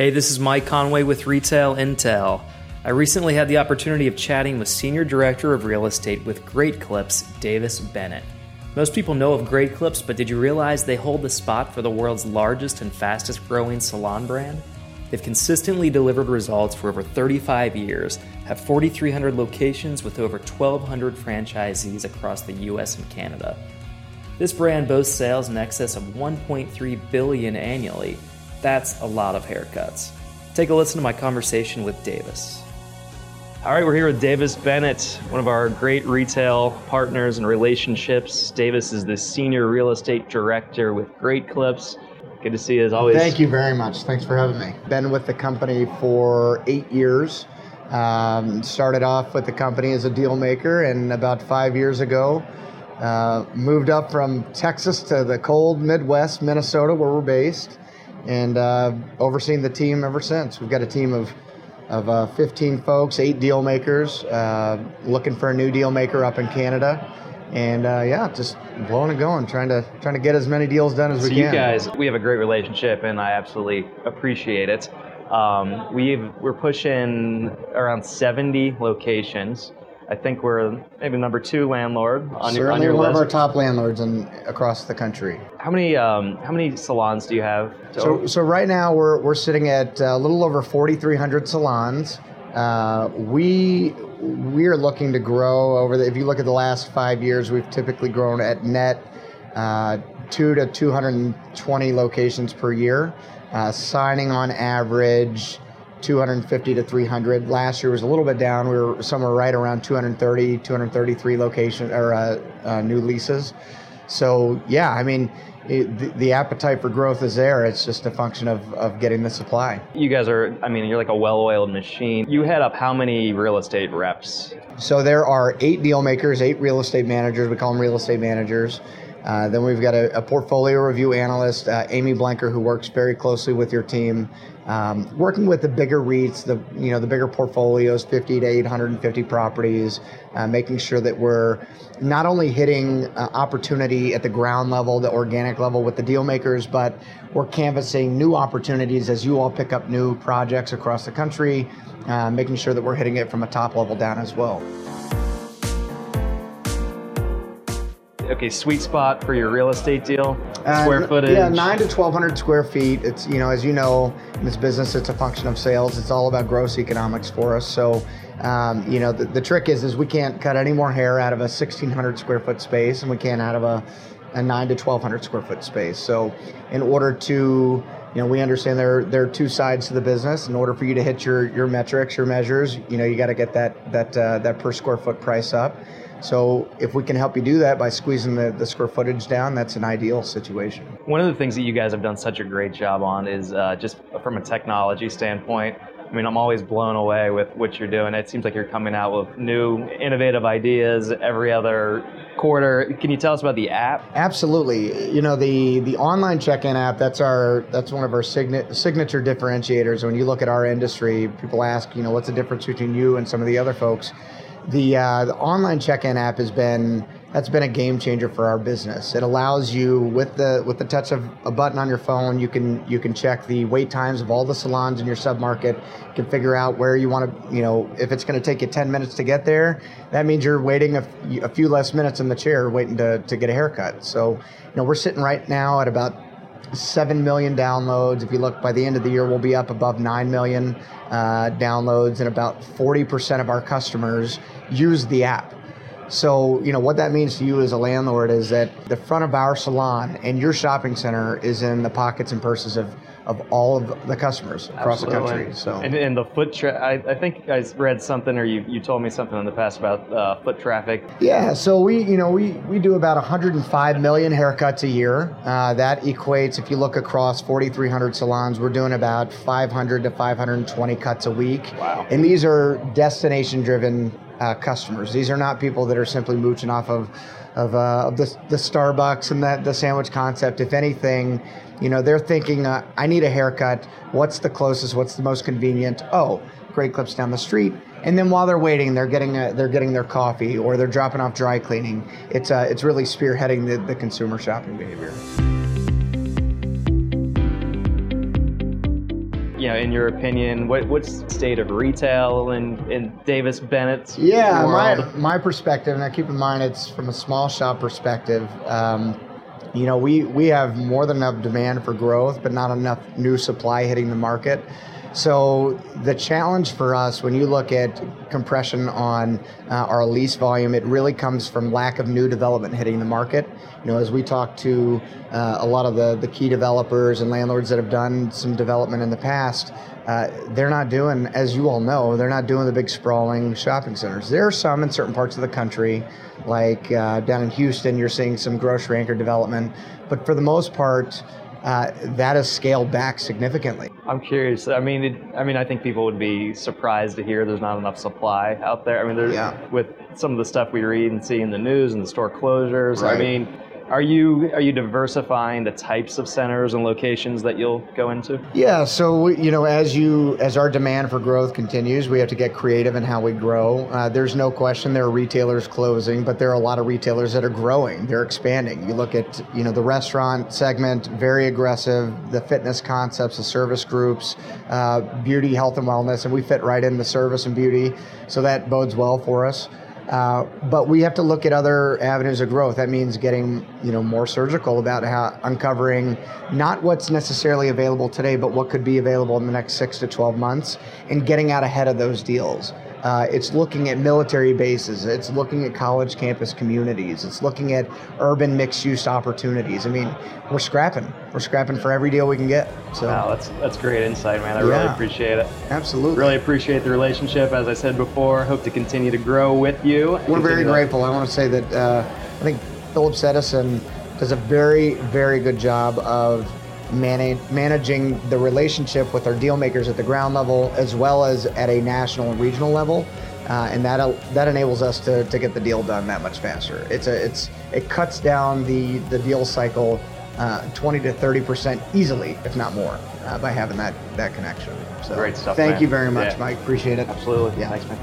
Hey, this is Mike Conway with Retail Intel. I recently had the opportunity of chatting with Senior Director of Real Estate with Great Clips, Davis Bennett. Most people know of Great Clips, but did you realize they hold the spot for the world's largest and fastest growing salon brand? They've consistently delivered results for over 35 years, have 4,300 locations with over 1,200 franchisees across the US and Canada. This brand boasts sales in excess of 1.3 billion annually. That's a lot of haircuts. Take a listen to my conversation with Davis. All right, we're here with Davis Bennett, one of our great retail partners and relationships. Davis is the senior real estate director with Great Clips. Good to see you as always. Thank you very much. Thanks for having me. Been with the company for eight years. Um, started off with the company as a deal maker, and about five years ago, uh, moved up from Texas to the cold Midwest, Minnesota, where we're based, and uh, overseen the team ever since. We've got a team of of uh, 15 folks, eight deal makers, uh, looking for a new deal maker up in Canada and uh, yeah, just blowing and going, trying to trying to get as many deals done as so we can. you guys, we have a great relationship, and I absolutely appreciate it. Um, we've we're pushing around 70 locations. I think we're maybe number two landlord on Certainly your on your one of our top landlords in across the country. How many um, how many salons do you have? So, so right now we're, we're sitting at a little over 4,300 salons. Uh, we we are looking to grow over the. If you look at the last five years, we've typically grown at net uh, two to 220 locations per year, uh, signing on average 250 to 300. Last year was a little bit down. We were somewhere right around 230, 233 location or uh, uh, new leases. So yeah, I mean it, the, the, appetite for growth is there. It's just a function of, of getting the supply. You guys are, I mean, you're like a well oiled machine. You head up how many real estate reps? So there are eight deal makers, eight real estate managers. We call them real estate managers. Uh, then we've got a, a portfolio review analyst, uh, Amy Blanker, who works very closely with your team, um, working with the bigger REITs, the you know the bigger portfolios, 50 to 850 properties, uh, making sure that we're not only hitting uh, opportunity at the ground level, the organic level with the deal makers, but we're canvassing new opportunities as you all pick up new projects across the country, uh, making sure that we're hitting it from a top level down as well. Okay, sweet spot for your real estate deal? Square uh, footage? Yeah, nine to twelve hundred square feet. It's you know, as you know, in this business, it's a function of sales. It's all about gross economics for us. So, um, you know, the, the trick is is we can't cut any more hair out of a sixteen hundred square foot space, and we can't out of a a nine to twelve hundred square foot space. So, in order to you know, we understand there there are two sides to the business. In order for you to hit your your metrics, your measures, you know, you got to get that that uh, that per square foot price up. So if we can help you do that by squeezing the, the square footage down, that's an ideal situation. One of the things that you guys have done such a great job on is uh, just from a technology standpoint. I mean, I'm always blown away with what you're doing. It seems like you're coming out with new, innovative ideas every other quarter. Can you tell us about the app? Absolutely. You know, the the online check-in app. That's our that's one of our signa- signature differentiators. When you look at our industry, people ask, you know, what's the difference between you and some of the other folks? The uh, the online check-in app has been that's been a game changer for our business. It allows you with the with the touch of a button on your phone, you can you can check the wait times of all the salons in your submarket. Can figure out where you want to, you know, if it's going to take you 10 minutes to get there, that means you're waiting a, a few less minutes in the chair waiting to, to get a haircut. So, you know, we're sitting right now at about 7 million downloads. If you look by the end of the year, we'll be up above 9 million uh, downloads, and about 40% of our customers use the app. So, you know, what that means to you as a landlord is that the front of our salon and your shopping center is in the pockets and purses of of all of the customers across Absolutely. the country. So and, and the foot tra- I, I think I read something or you, you told me something in the past about uh, foot traffic. Yeah, so we you know we, we do about 105 million haircuts a year. Uh, that equates if you look across 4,300 salons, we're doing about 500 to 520 cuts a week. Wow. And these are destination driven uh, customers. These are not people that are simply mooching off of of, uh, of the, the Starbucks and that the sandwich concept. If anything, you know, they're thinking, uh, I need a haircut. What's the closest? What's the most convenient? Oh, Great Clips down the street. And then while they're waiting, they're getting a, they're getting their coffee or they're dropping off dry cleaning. It's uh, it's really spearheading the, the consumer shopping behavior. Know, in your opinion, what, what's the state of retail in, in Davis Bennett's Yeah, my, my perspective, and I keep in mind it's from a small shop perspective. Um, you know, we, we have more than enough demand for growth, but not enough new supply hitting the market. So the challenge for us, when you look at compression on uh, our lease volume, it really comes from lack of new development hitting the market. You know, as we talk to uh, a lot of the, the key developers and landlords that have done some development in the past, uh, they're not doing, as you all know, they're not doing the big sprawling shopping centers. There are some in certain parts of the country, like uh, down in Houston, you're seeing some grocery anchor development, but for the most part, uh, that has scaled back significantly. I'm curious. I mean, it, I mean, I think people would be surprised to hear there's not enough supply out there. I mean, there's Yeah. with some of the stuff we read and see in the news and the store closures. I mean, are you are you diversifying the types of centers and locations that you'll go into? Yeah, so you know, as you as our demand for growth continues, we have to get creative in how we grow. Uh, there's no question there are retailers closing, but there are a lot of retailers that are growing. They're expanding. You look at you know the restaurant segment, very aggressive. The fitness concepts, the service groups, uh, beauty, health, and wellness, and we fit right in the service and beauty, so that bodes well for us. Uh, but we have to look at other avenues of growth. That means getting you know more surgical about how uncovering not what's necessarily available today, but what could be available in the next six to twelve months, and getting out ahead of those deals. Uh, it's looking at military bases. It's looking at college campus communities. It's looking at urban mixed-use opportunities. I mean, we're scrapping. We're scrapping for every deal we can get. So Wow, that's that's great insight, man. I really appreciate it. absolutely. Really appreciate the relationship. As I said before, hope to continue to grow with you. We're very grateful. I want to say that uh, I think Phillips Edison does a very, very good job of manage, managing the relationship with our deal makers at the ground level as well as at a national and regional level. Uh, and that that enables us to, to get the deal done that much faster. It's a it's it cuts down the the deal cycle uh, 20 to 30 percent easily, if not more, uh, by having that that connection. So Great stuff, Thank man. you very much, Yeah. Mike. Appreciate it. Absolutely. Yeah. Thanks, man.